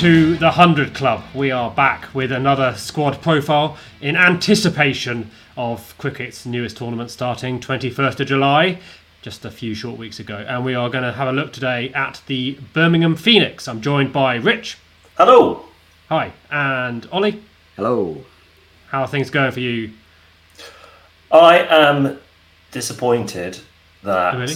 to the 100 Club. We are back with another squad profile in anticipation of cricket's newest tournament starting 21st of July, just a few short weeks ago. And we are going to have a look today at the Birmingham Phoenix. I'm joined by Rich. Hello. Hi. And Oli. Hello. How are things going for you? I am disappointed that. Oh, really?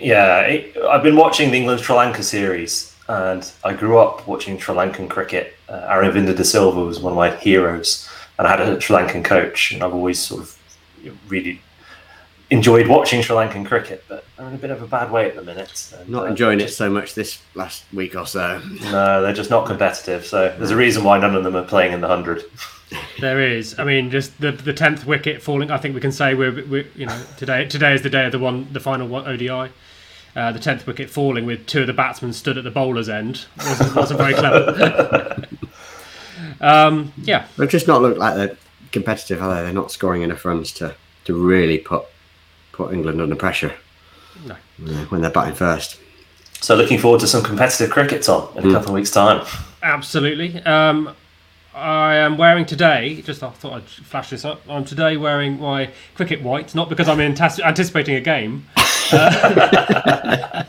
Yeah, it, I've been watching the England Sri Lanka series and I grew up watching Sri Lankan cricket. Uh, Aravinda de Silva was one of my heroes, and I had a Sri Lankan coach, and I've always sort of really enjoyed watching Sri Lankan cricket, but I'm in a bit of a bad way at the minute. And, not uh, enjoying just, it so much this last week or so. No, they're just not competitive. So there's a reason why none of them are playing in the hundred. There is. I mean, just the the tenth wicket falling. I think we can say we're, we're you know today today is the day of the one the final ODI. Uh, the tenth wicket falling with two of the batsmen stood at the bowler's end wasn't, wasn't very clever. um, yeah, they've just not looked like they're competitive, are they? They're not scoring enough runs to, to really put put England under pressure. No, when they're batting first. So looking forward to some competitive cricket, Tom, in a mm. couple of weeks' time. Absolutely. Um, I am wearing today. Just I thought I'd flash this up. I'm today wearing my cricket white, not because I'm anticipating a game, uh,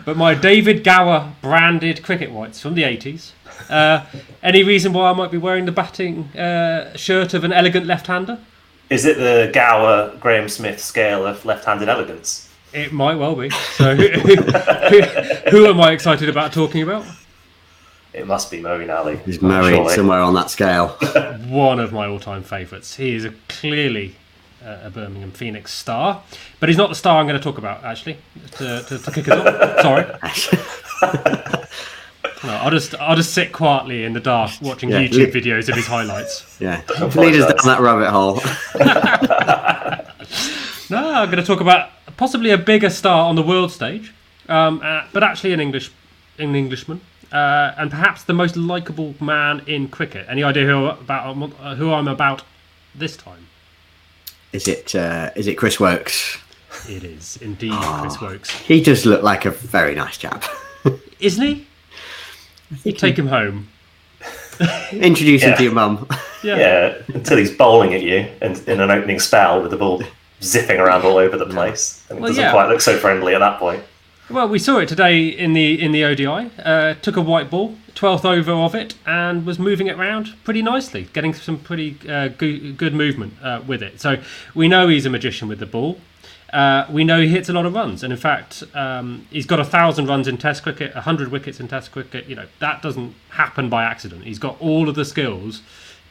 but my David Gower branded cricket whites from the 80s. Uh, any reason why I might be wearing the batting uh, shirt of an elegant left-hander? Is it the Gower Graham Smith scale of left-handed elegance? It might well be. So, who, who, who am I excited about talking about? It must be Moeen Ali. He's married somewhere on that scale. One of my all-time favourites. He is a clearly a Birmingham Phoenix star, but he's not the star I'm going to talk about. Actually, to, to, to kick us off. Sorry. No, I'll just I'll just sit quietly in the dark watching yeah, YouTube videos of his highlights. Yeah, lead us down that rabbit hole. no, I'm going to talk about possibly a bigger star on the world stage, um, uh, but actually an English an Englishman, uh, and perhaps the most likable man in cricket. Any idea who about who I'm about this time? Is it uh, is it Chris Woakes? It is indeed oh, Chris Woakes. He does look like a very nice chap, isn't he? You take him home. Introduce yeah. him to your mum. Yeah. yeah, until he's bowling at you and in an opening spell with the ball zipping around all over the place, and it well, doesn't yeah. quite look so friendly at that point. Well, we saw it today in the in the ODI. Uh, took a white ball, twelfth over of it, and was moving it around pretty nicely, getting some pretty uh, good, good movement uh, with it. So we know he's a magician with the ball. Uh, we know he hits a lot of runs, and in fact, um, he's got a thousand runs in Test cricket, hundred wickets in Test cricket. You know that doesn't happen by accident. He's got all of the skills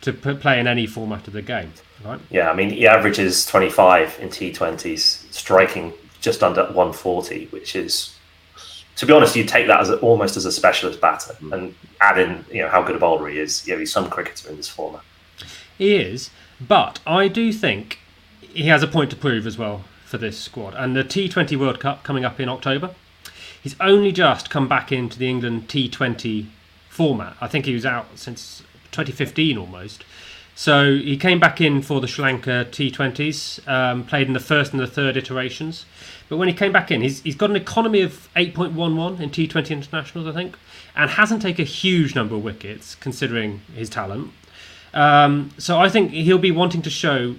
to play in any format of the game. Right? Yeah, I mean he averages twenty five in T Twenties, striking just under 140, which is, to be honest, you take that as a, almost as a specialist batter mm. and add in, you know, how good a bowler he is. Yeah, he's some cricketer in this format. He is, but I do think he has a point to prove as well for this squad. And the T20 World Cup coming up in October, he's only just come back into the England T20 format. I think he was out since 2015 almost. So he came back in for the Sri Lanka T20s, um, played in the first and the third iterations. But when he came back in, he's, he's got an economy of 8.11 in T20 internationals, I think, and hasn't taken a huge number of wickets considering his talent. Um, so I think he'll be wanting to show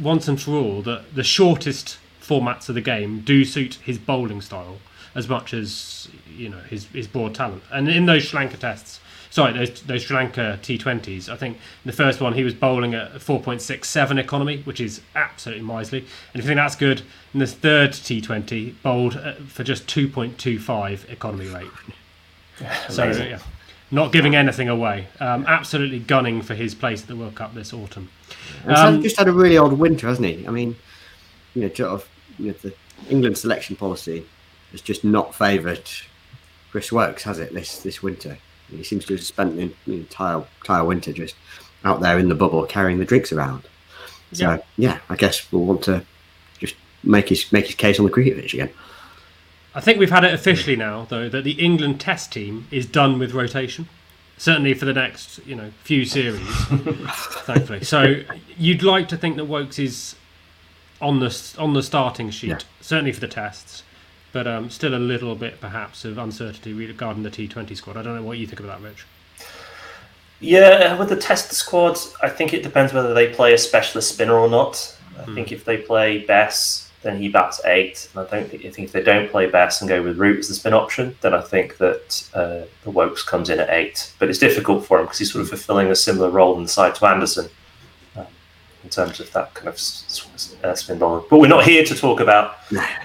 once and for all that the shortest formats of the game do suit his bowling style as much as you know his his broad talent. And in those Sri Lanka tests, sorry, those, those Sri Lanka T20s. I think the first one he was bowling at 4.67 economy, which is absolutely miserly. And if you think that's good, in the third T20 bowled for just 2.25 economy rate. so yeah, not giving anything away. Um, absolutely gunning for his place at the World Cup this autumn. Um, just had a really odd winter, hasn't he? I mean, you know, sort of, you know, the England selection policy has just not favoured Chris Woakes, has it? This this winter. He seems to have spent the entire entire winter just out there in the bubble carrying the drinks around. So yeah, yeah I guess we'll want to just make his make his case on the cricket pitch again. I think we've had it officially now, though, that the England Test team is done with rotation. Certainly for the next, you know, few series, thankfully. So you'd like to think that Woakes is on the on the starting sheet, yeah. certainly for the tests but um, still a little bit perhaps of uncertainty regarding the T20 squad. I don't know what you think of that, Rich. Yeah, with the test squad, I think it depends whether they play a specialist spinner or not. I Hmm. think if they play Bess, then he bats eight. And I don't think I think if they don't play Bess and go with Root as the spin option, then I think that uh, the Woakes comes in at eight. But it's difficult for him because he's sort of fulfilling a similar role inside to Anderson in terms of that kind of s- s- uh, spin bowling. But we're not here to talk about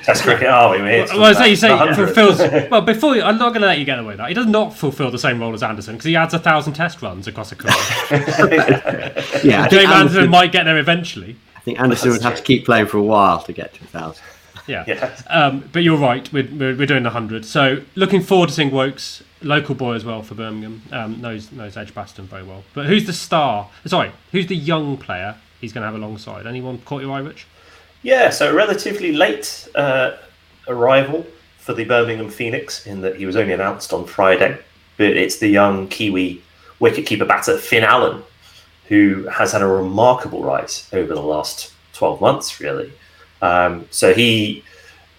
Test cricket, are we? We're here Well, talk so you say about he the 100. fulfills. Well, before you, I'm not going to let you get away with that. He does not fulfil the same role as Anderson because he adds a thousand test runs across a career. Yeah, I James Anderson Anderson, might get there eventually. I think Anderson would have to keep playing for a while to get to a thousand. Yeah. yeah. Um, but you're right. We're, we're, we're doing the hundred. So looking forward to seeing Woakes, local boy as well for Birmingham. Um, knows knows Edgbaston very well. But who's the star? Sorry, who's the young player he's going to have alongside? Anyone caught your eye, Rich? Yeah, so relatively late uh, arrival for the Birmingham Phoenix in that he was only announced on Friday, but it's the young Kiwi wicketkeeper batter Finn Allen who has had a remarkable rise over the last 12 months, really. Um, so he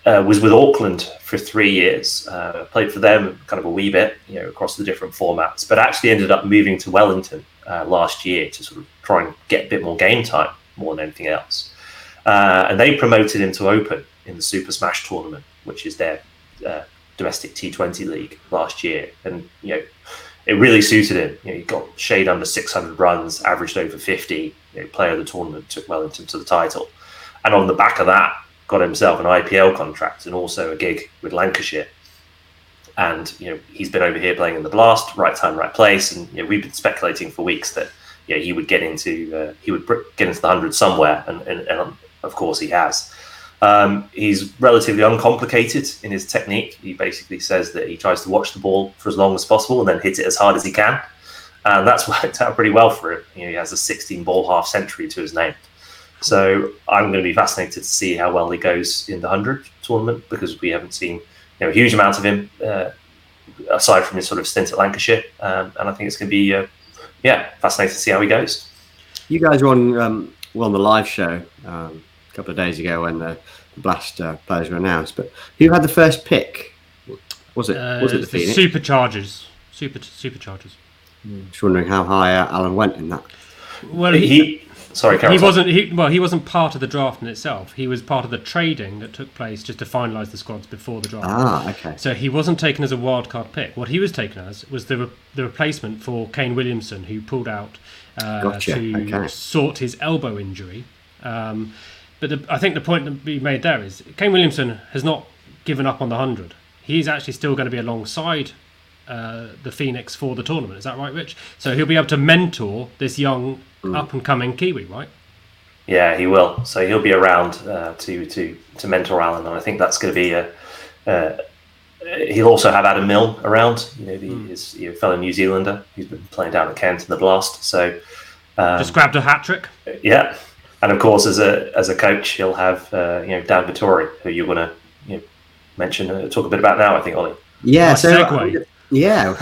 uh, was with Auckland for three years, uh, played for them kind of a wee bit, you know, across the different formats, but actually ended up moving to Wellington uh, last year to sort of try and get a bit more game time more than anything else. Uh, and they promoted him to Open in the Super Smash tournament, which is their uh, domestic T20 league last year. And, you know, it really suited him. You know, he got shade under 600 runs, averaged over 50, you know, player of the tournament, took Wellington to the title. And on the back of that, got himself an IPL contract and also a gig with Lancashire. And, you know, he's been over here playing in the Blast, right time, right place. And, you know, we've been speculating for weeks that, you know, he would get into, uh, he would get into the 100 somewhere. And, and, and of course he has. Um, he's relatively uncomplicated in his technique. He basically says that he tries to watch the ball for as long as possible and then hit it as hard as he can. And that's worked out pretty well for him. You know, he has a 16 ball half century to his name. So I'm going to be fascinated to see how well he goes in the 100 tournament because we haven't seen you know, a huge amount of him uh, aside from his sort of stint at Lancashire. Um, and I think it's going to be, uh, yeah, fascinating to see how he goes. You guys were on um, were on the live show um, a couple of days ago when the, the Blast uh, players were announced. But who had the first pick? Was it Uh, was it the it's Phoenix? Superchargers. Super Superchargers. Just wondering how high uh, Allen went in that. Well, he, He, sorry, Carol. he wasn't. He, well, he wasn't part of the draft in itself. He was part of the trading that took place just to finalise the squads before the draft. Ah, okay. So he wasn't taken as a wildcard pick. What he was taken as was the re- the replacement for Kane Williamson, who pulled out uh, Gotcha, to okay. sort his elbow injury. Um, but the, I think the point to be made there is Kane Williamson has not given up on the hundred. He's actually still going to be alongside uh, the Phoenix for the tournament. Is that right, Rich? So he'll be able to mentor this young Mm. up and coming Kiwi, right? Yeah, he will. So he'll be around uh, to to to mentor Allen, and I think that's going to be a. Uh, he'll also have Adam Milne around. You know, the, his you know, fellow New Zealander who's been playing down at Kent in the Blast. So, um, Just grabbed a hat trick. yeah, and of course, as a as a coach, he'll have uh, you know Dan Vettori, who you want to you know, mention, uh, talk a bit about now. I think Oli. Yeah, Nice so segue. Yeah,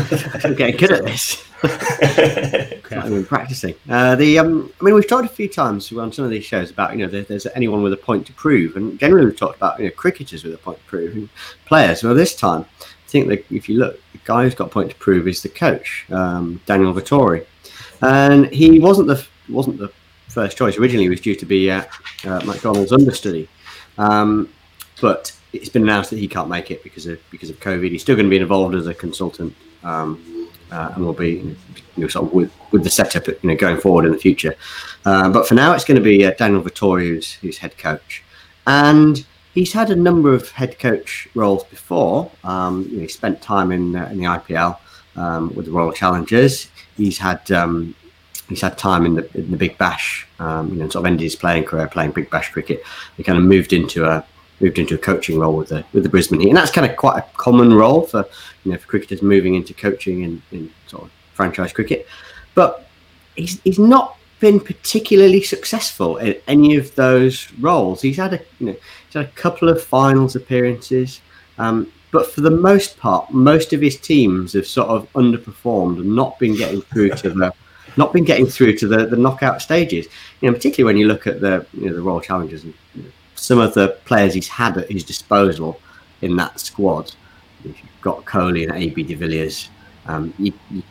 I'm getting good at this. Okay. I've been practicing. Uh, the um, I mean, we've talked a few times on some of these shows about you know there, there's anyone with a point to prove, and generally we've talked about you know cricketers with a point to prove and players. Well, this time, I think that if you look, the guy who's got a point to prove is the coach, um, Daniel Vettori, and he wasn't the wasn't the first choice. Originally, he was due to be uh, uh, McDonald's understudy, um, but it's been announced that he can't make it because of because of COVID. He's still going to be involved as a consultant. Um, uh, and will be you know, sort of with, with the setup you know going forward in the future. Uh, but for now, it's going to be uh, Daniel Vettori who's, who's head coach, and he's had a number of head coach roles before. Um, you know, he spent time in uh, in the IPL um, with the Royal Challengers. He's had um, he's had time in the in the Big Bash. Um, you know, sort of ended his playing career playing Big Bash cricket. He kind of moved into a moved into a coaching role with the with the Brisbane Heat, and that's kind of quite a common role for you know for cricketers moving into coaching in, in sort of franchise cricket. But he's he's not been particularly successful in any of those roles. He's had a you know he's had a couple of finals appearances, um, but for the most part, most of his teams have sort of underperformed and not been getting through to the not been getting through to the, the knockout stages. You know, particularly when you look at the you know the Royal Challengers and you know, some of the players he's had at his disposal in that squad. You've got Kohli and AB de Villiers. Um, you, you,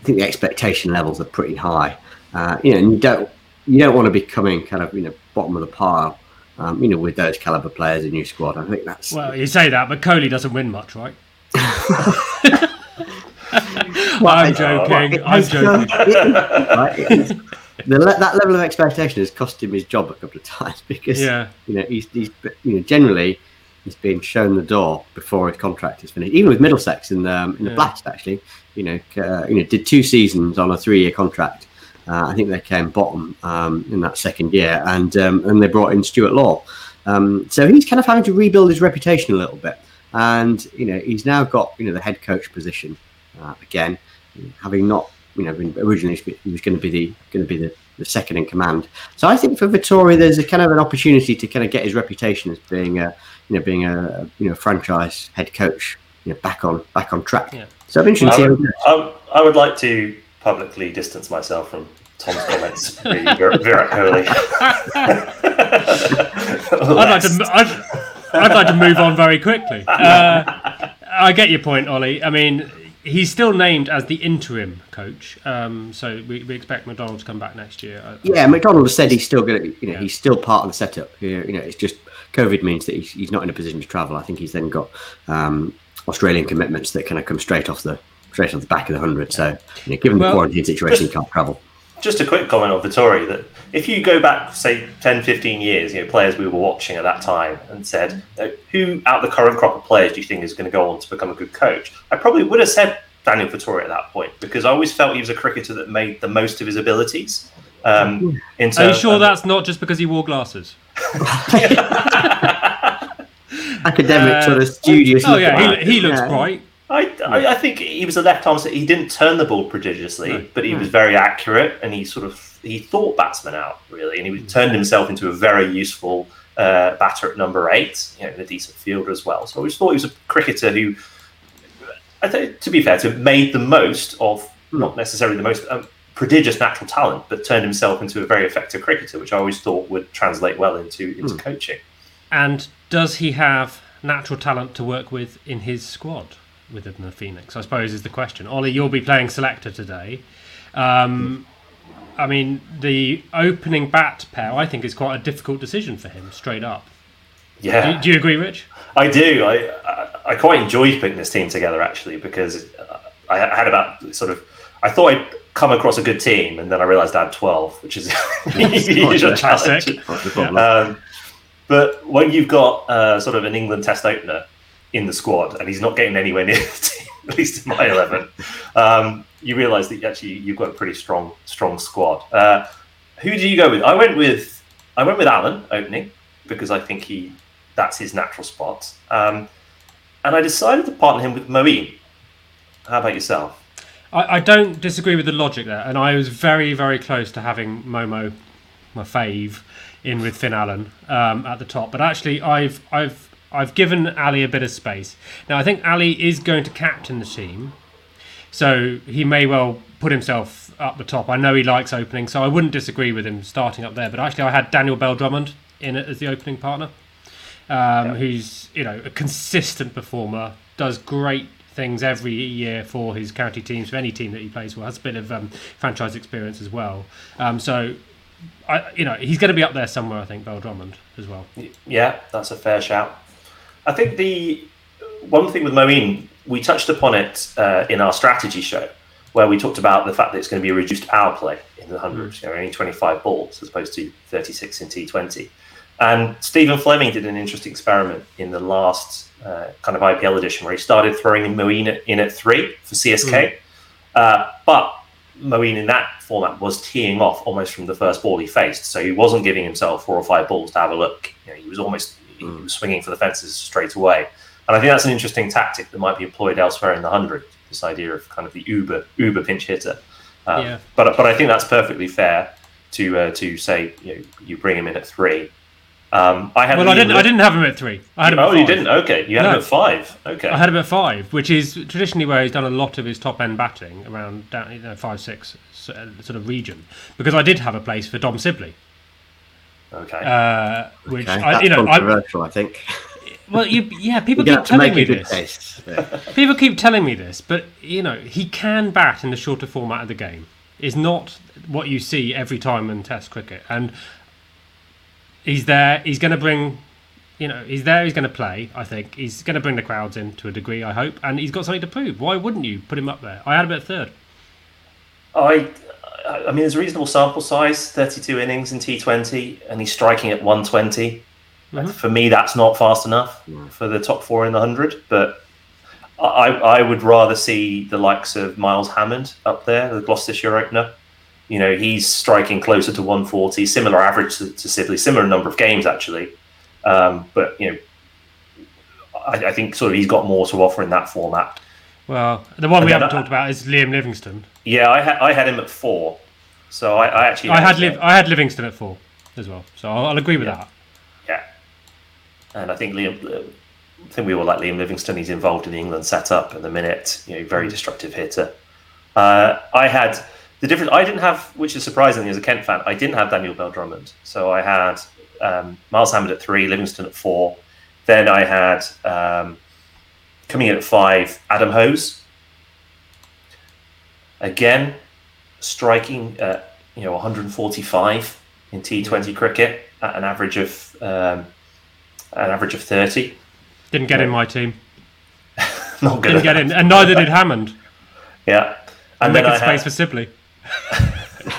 I think the expectation levels are pretty high. Uh, you know, and you don't you don't want to be coming kind of you know bottom of the pile. Um, you know, with those caliber players in your squad, I think that's Well, you say that, but Kohli doesn't win much, right? I'm joking. it I'm joking. it- right, the, le- that level of expectation has cost him his job a couple of times because Yeah. you know he's, he's you know generally he's been shown the door before his contract is finished. Even with Middlesex in the um, in the Yeah. Blast, actually, you know, uh, you know, did two seasons on a three-year contract. Uh, I think they came bottom um, in that second year, and um, and they brought in Stuart Law. Um, so he's kind of having to rebuild his reputation a little bit, and you know he's now got you know the head coach position uh, again, having not you know originally he was going to be the going to be the, the second in command. So I think for Vettori, there's a kind of an opportunity to kind of get his reputation as being a you know being a you know franchise head coach you know back on back on track. Yeah. So I'm interested to I would, he goes. I, I would like to publicly distance myself from Tom's comments. re Vir- Virat Kohli. I'd like to. I'd, I'd like to move on very quickly. Uh, I get your point, Oli. I mean, he's still named as the interim coach, um, so we, we expect McDonald to come back next year. I- Yeah, McDonald has said he's still going to, you know, Yeah. he's still part of the setup. You know, it's just COVID means that he's, he's not in a position to travel. I think he's then got um, Australian commitments that kind of come straight off the straight off the back of the hundred. So, you know, given Well, the quarantine situation, he can't travel. Just a quick comment on Vettori that if you go back, say, 10, 15 years, you know, players we were watching at that time and said, uh, who out of the current crop of players do you think is going to go on to become a good coach? I probably would have said Daniel Vettori at that point because I always felt he was a cricketer that made the most of his abilities. Um, in Are you sure of- that's not just because he wore glasses? Academic, Uh, sort of studious. Oh look yeah, he, he looks Yeah. bright. I, I, I think he was a left arm. He didn't turn the ball prodigiously, No. but he was very accurate, and he sort of he thought batsmen out really, and he turned himself into a very useful uh, batter at number eight. You know, and a decent fielder as well. So I always thought he was a cricketer who, I think, to be fair, to have made the most of not necessarily the most um, prodigious natural talent, but turned himself into a very effective cricketer, which I always thought would translate well into into coaching. And does he have natural talent to work with in his squad within the Phoenix? I suppose is the question. Oli, you'll be playing selector today. Um, I mean, the opening bat pair, I think, is quite a difficult decision for him, straight up. Yeah, Do, do you agree, Rich? I do. I, I I quite enjoyed putting this team together actually because uh, I had about sort of I thought I'd come across a good team and then I realised I had twelve, which is the usual challenge. What's the problem? Um, but when you've got uh, sort of an England Test opener in the squad and he's not getting anywhere near the team, at least in my eleven, um, you realise that actually you've got a pretty strong strong squad. Uh, who do you go with? I went with I went with Allen opening because I think he that's his natural spot. Um, and I decided to partner him with Moeen. How about yourself? I, I don't disagree with the logic there, and I was very, very close to having Momo, my fave, in with Finn Allen um, at the top. But actually, I've I've I've given Ali a bit of space. Now, I think Ali is going to captain the team, so he may well put himself up the top. I know he likes opening, so I wouldn't disagree with him starting up there. But actually, I had Daniel Bell Drummond in it as the opening partner, um, who's you know a consistent performer, does great things every year for his county teams, for any team that he plays for. Has a bit of um, franchise experience as well. Um, so, I, you know, he's going to be up there somewhere. I think Bell Drummond as well. Yeah, that's a fair shout. I think the one thing with Moeen, we touched upon it uh, in our strategy show, where we talked about the fact that it's going to be a reduced power play in the hundreds, you know, only 25 balls as opposed to 36 in T20. And Stephen Fleming did an interesting experiment in the last uh, kind of IPL edition where he started throwing Moeen in at three for CSK. Uh, but Moeen in that format was teeing off almost from the first ball he faced. So he wasn't giving himself four or five balls to have a look. You know, he was almost was swinging for the fences straight away. And I think that's an interesting tactic that might be employed elsewhere in the hundred. This idea of kind of the uber uber pinch hitter. Um, Yeah. But but I think that's perfectly fair to uh, to say you know, you bring him in at three. Um, I had Well, I didn't. I didn't have him at three. I had him. at Oh, you didn't? Okay, you had him at five. Okay. I had him at five, which is traditionally where he's done a lot of his top end batting around down, you know, five six uh, sort of region. Because I did have a place for Dom Sibley, okay. uh, which Okay, I, that's you know, I, controversial, I think. well, you, yeah, people You're keep telling me make a good this. case. but- People keep telling me this, but you know, he can bat in the shorter format of the game. Is not what you see every time in Test cricket, and he's there. He's going to bring, you know, he's there. He's going to play. I think he's going to bring the crowds in to a degree. I hope, and he's got something to prove. Why wouldn't you put him up there? I had him at third. I, I mean, there's a reasonable sample size, 32 innings in T20, and he's striking at 120. Mhm. For me, that's not fast enough for the top four in the 100, but I, I would rather see the likes of Miles Hammond up there, the Gloucestershire opener. You know, he's striking closer to 140, similar average to, to Sibley, similar number of games, actually. Um, but, you know, I, I think sort of he's got more to offer in that format. Well, the one we And then haven't I- talked about is Liam Livingstone. Yeah, I, ha- I had him at four. So I, I actually I had Liv- I had Livingstone at four as well, so I'll, I'll agree with Yeah. that. Yeah, and I think Liam. uh, I think we all like Liam Livingstone. He's involved in the England setup at the minute. You know, very destructive hitter. Uh, I had the difference. I didn't have, which is surprising as a Kent fan. I didn't have Daniel Bell Drummond. So I had um, Miles Hammond at three, Livingstone at four. Then I had um, coming in at five, Adam Hose. Again, striking at you know 145 in T20 cricket at an average of um, an average of 30. Didn't get in my team. Not good. Didn't get in, and neither did Hammond. Yeah. And Making then, I space had, for Sibley.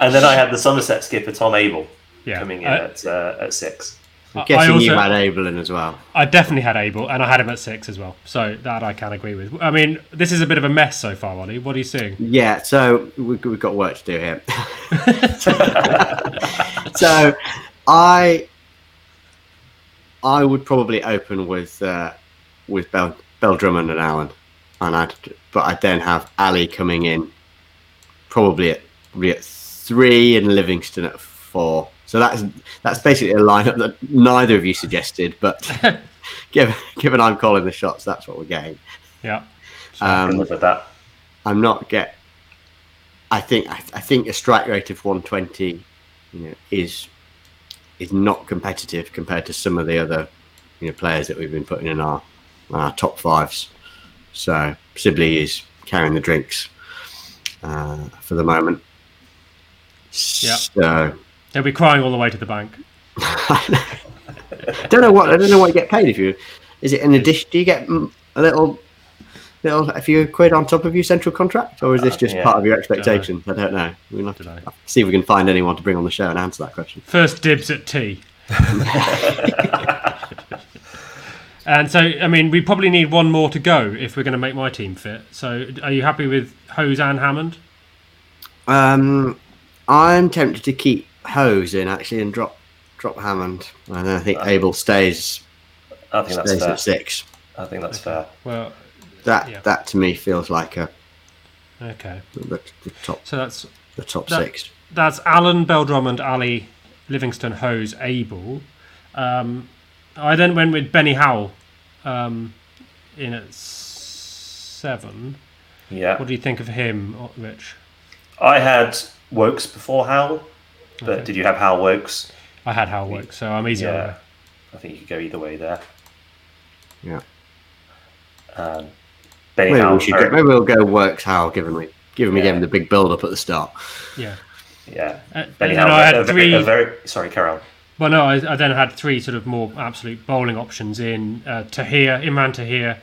and then I had the Somerset skipper Tom Abell Yeah, coming in Uh, at uh, at six. I'm I guessing you had Abell in as well. I definitely had Abell, and I had him at six as well. So that I can agree with. I mean, this is a bit of a mess so far, Oli. What are you seeing? Yeah, so we, we've got work to do here. so I I would probably open with uh, with Bell, Bell Drummond and Allen, and I'd but I'd then have Ali coming in probably at, probably at three and Livingstone at four. So that's that's basically a lineup that neither of you suggested, but given given I'm calling the shots, that's what we're getting. Yeah, I can Um, live with that. I'm not get. I think I, I think a strike rate of 120, you know, is is not competitive compared to some of the other, you know, players that we've been putting in our our top fives. So Sibley is carrying the drinks uh, for the moment. Yeah. So they'll be crying all the way to the bank. don't know what I don't know what you get paid if you. Is it an addition? Do you get a little? Little, a few quid on top of your central contract, or is this Uh, just yeah. part of your expectations? I don't know. We'll have to Dunno. see if we can find anyone to bring on the show and answer that question. First dibs at tea. and so, I mean, we probably need one more to go if we're going to make my team fit. So, are you happy with Hose and Hammond? Um, I'm tempted to keep Hose in actually and drop drop Hammond, and then I think Abell stays I think that's fair. at six. I think that's fair. Well, That Yeah. that to me feels like a okay. the, the top So that's the top That- six. that's Allen, Bell Drummond, Ali, Livingstone, Hose, Abell. Um, I then went with Benny Howell um, in at seven. Yeah. What do you think of him, Rich? I had Woakes before Howell, but Okay. did you have Howell Woakes? I had Howell work, so I'm easy Yeah. I think you could go either way there. Yeah. Um, Benny Maybe Howell. we should go, maybe we'll go Woakes Howell, given we given we Yeah. gave him the big build up at the start. Yeah. Yeah. Uh, Benny and then Howell. I had a, three. A very, sorry, Carol. Well, no, I, I then had three sort of more absolute bowling options in uh, Tahir, Imran Tahir,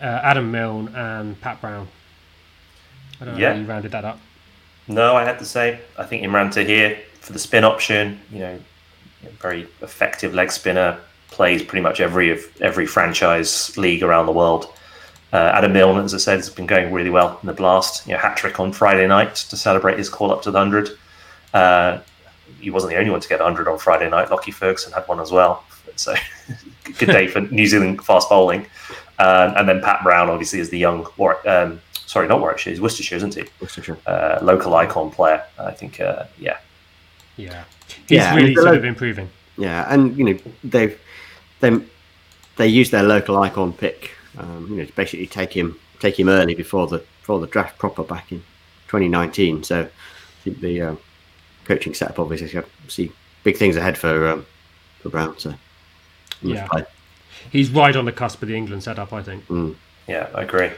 uh, Adam Milne, and Pat Brown. I don't know Yeah. how you rounded that up. No, I had the same. I think Imran Tahir for the spin option, you know, very effective leg spinner, plays pretty much every of every franchise league around the world. Uh, Adam Milne, as I said, has been going really well in the blast. You know, hat trick on Friday night to celebrate his call up to the hundred. Uh, he wasn't the only one to get 100 on Friday night. Lockie Ferguson had one as well. So good day for New Zealand fast bowling. Um, and then Pat Brown, obviously, is the young, um, sorry, not Warwickshire, he's Worcestershire, isn't he? Worcestershire. uh, local icon player. I think, uh, yeah, Yeah. He's Yeah, really and sort lo- of improving. Yeah, and you know they've they they use their local icon pick. Um, you know, to basically take him take him early before the before the draft proper back in 2019. So I think the uh, coaching setup obviously got- see big things ahead for um, for Brown. So Yeah. play. He's right on the cusp of the England setup, I think. Yeah, I agree.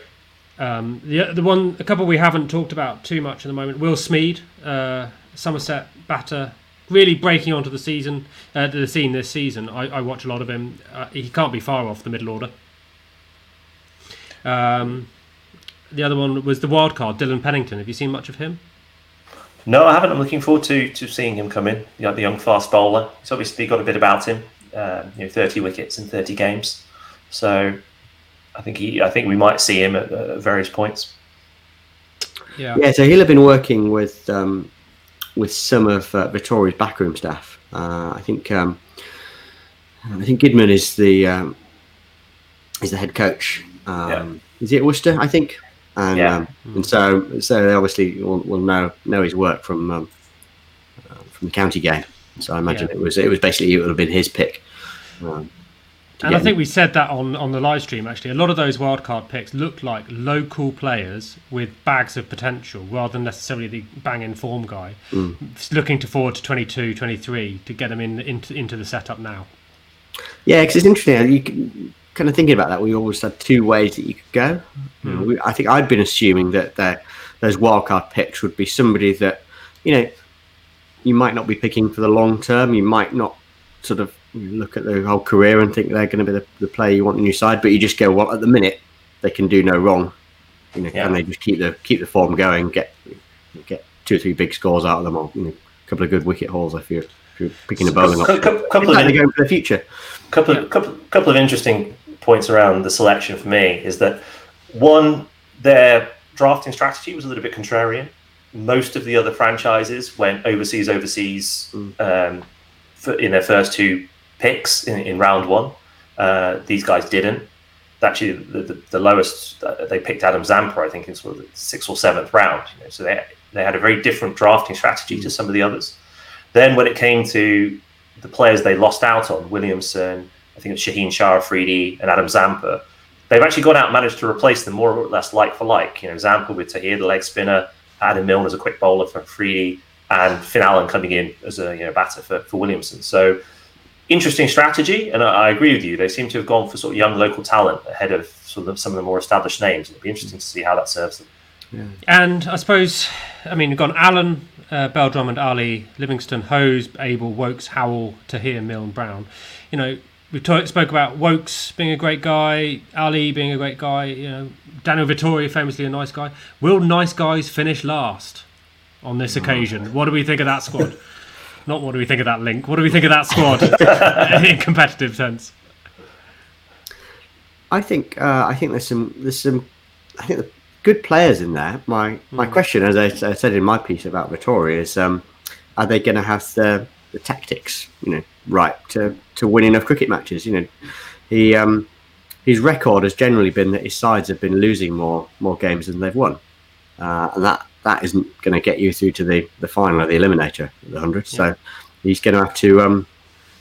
Um, the the one a couple we haven't talked about too much at the moment. Will Smeed, uh, Somerset batter, really breaking onto the season, uh, the scene this season. I, I watch a lot of him. Uh, he can't be far off the middle order. Um, the other one was the wild card, Dylan Pennington. Have you seen much of him? No, I haven't. I'm looking forward to to seeing him come in. The, the young fast bowler. He's obviously got a bit about him. Um, you know, 30 wickets in 30 games. So I think he. I think we might see him at, at various points. Yeah. Yeah, so he'll have been working with um, with some of uh, Vettori's backroom staff. Uh, I think um, I think Gidman is the um, is the head coach. Um, Is he at Worcester? I think. And, Yeah. um, and so so they obviously will, will know know his work from um, uh, from the county game. So I imagine Yeah. it was it was basically it would have been his pick. Um, And I think we said that on, on the live stream actually. A lot of those wildcard picks looked like local players with bags of potential rather than necessarily the bang in form guy. Mm. Just Looking to forward to 22, 23 to get them in into, into the setup now. Yeah, because it's interesting. Uh, you can, kind of thinking about that, we always had two ways that you could go. Hmm. We, I think I'd been assuming that that those wildcard picks would be somebody that you know you might not be picking for the long term. You might not sort of look at their whole career and think they're going to be the, the player you want in your side. But you just go, well, at the minute they can do no wrong. You know, Yeah. and they just keep the keep the form going, get get two or three big scores out of them, or you know, a couple of good wicket hauls if you're, if you're picking a bowling Cou- option. cou- couple It's of they're going for the future. couple Yeah. of couple, couple of interesting points around the selection for me is that one their drafting strategy was a little bit contrarian. Most of the other franchises went overseas, overseas um, for, in their first two picks in, in round one. Uh, these guys didn't. Actually, the, the, the lowest uh, they picked Adam Zampa, I think, in sort of the sixth or seventh round. You know, so they they had a very different drafting strategy to some of the others. Then when it came to the players they lost out on, Williamson, I think it's Shaheen Shah Afridi and Adam Zampa, they've actually gone out and managed to replace them more or less like for like. You know, Zampa with Tahir, the leg spinner, Adam Milne as a quick bowler for Afridi, and Finn Allen coming in as a you know batter for, for Williamson. So interesting strategy, and I, I agree with you. They seem to have gone for sort of young local talent ahead of sort of some of the more established names. It'll be interesting to see how that serves them. And I suppose, I mean, we've gone Allen, uh, Bell Drummond, Ali, Livingstone, Hose, Abell, Woakes, Howell, Tahir, Milne, Brown. You know, we talk, spoke about Woakes being a great guy, Ali being a great guy. You know, Daniel Vettori famously a nice guy. Will nice guys finish last on this occasion? What do we think of that squad? Not what do we think of that link. What do we think of that squad in competitive sense? I think uh, I think there's some there's some I think the good players in there. My my question, as I said in my piece about Vettori, is um, are they going to have the, the tactics, you know, right to, to win enough cricket matches? You know, he um, his record has generally been that his sides have been losing more more games than they've won, uh, and that that isn't going to get you through to the, the final or the eliminator, the hundred. So he's going to have to um,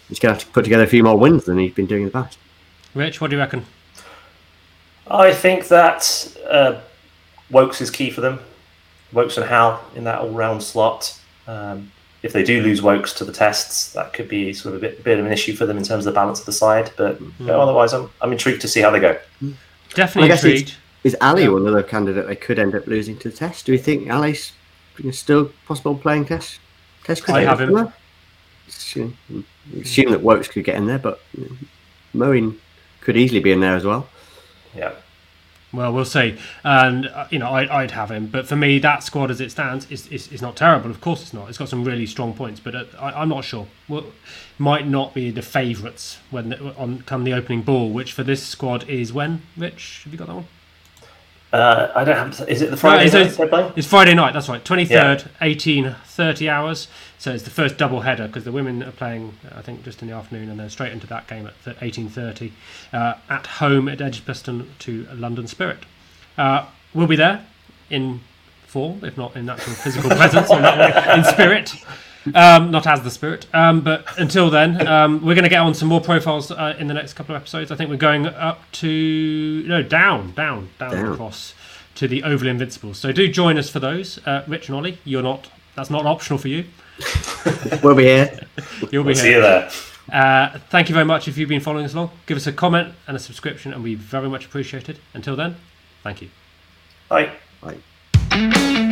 he's going to have to put together a few more wins than he's been doing in the past. Rich, what do you reckon? I think that uh, Woakes is key for them. Woakes and Hal in that all-round slot. Um, if they do lose Woakes to the tests, that could be sort of a bit, bit of an issue for them in terms of the balance of the side. But you know, otherwise, I'm, I'm intrigued to see how they go. Definitely I guess it's- intrigued. Is Ali Yeah. one other candidate they could end up losing to the test? Do you think Ali's still possible playing test test cricket? I have him. Assume, assume that Woakes could get in there, but Moeen could easily be in there as well. Yeah. Well, we'll see. And uh, you know, I, I'd have him, but for me, that squad as it stands is, is, is not terrible. Of course, it's not. It's got some really strong points, but uh, I, I'm not sure. Well, might not be the favourites when on come the opening ball, which for this squad is when. Rich, have you got that one? Uh, I don't have. Is it the Friday it's, night it's, Friday night. That's right. Twenty third, yeah. eighteen thirty hours. So it's the first double header because the women are playing, I think, just in the afternoon, and then straight into that game at eighteen thirty uh, at home at Edgbaston to London Spirit. Uh, we'll be there in form, if not in actual physical presence, that in spirit. Um, not as the spirit. Um, but until then, um, we're going to get on some more profiles uh, in the next couple of episodes. I think we're going up to no down, down, down, Down. across to the Oval Invincibles. So do join us for those. Uh, Rich and Oli, you're not. That's not optional for you. We'll be here. You'll be We'll see you there. Uh, thank you very much if you've been following us along. Give us a comment and a subscription, and we very much appreciate it. Until then, thank you. Bye. Right.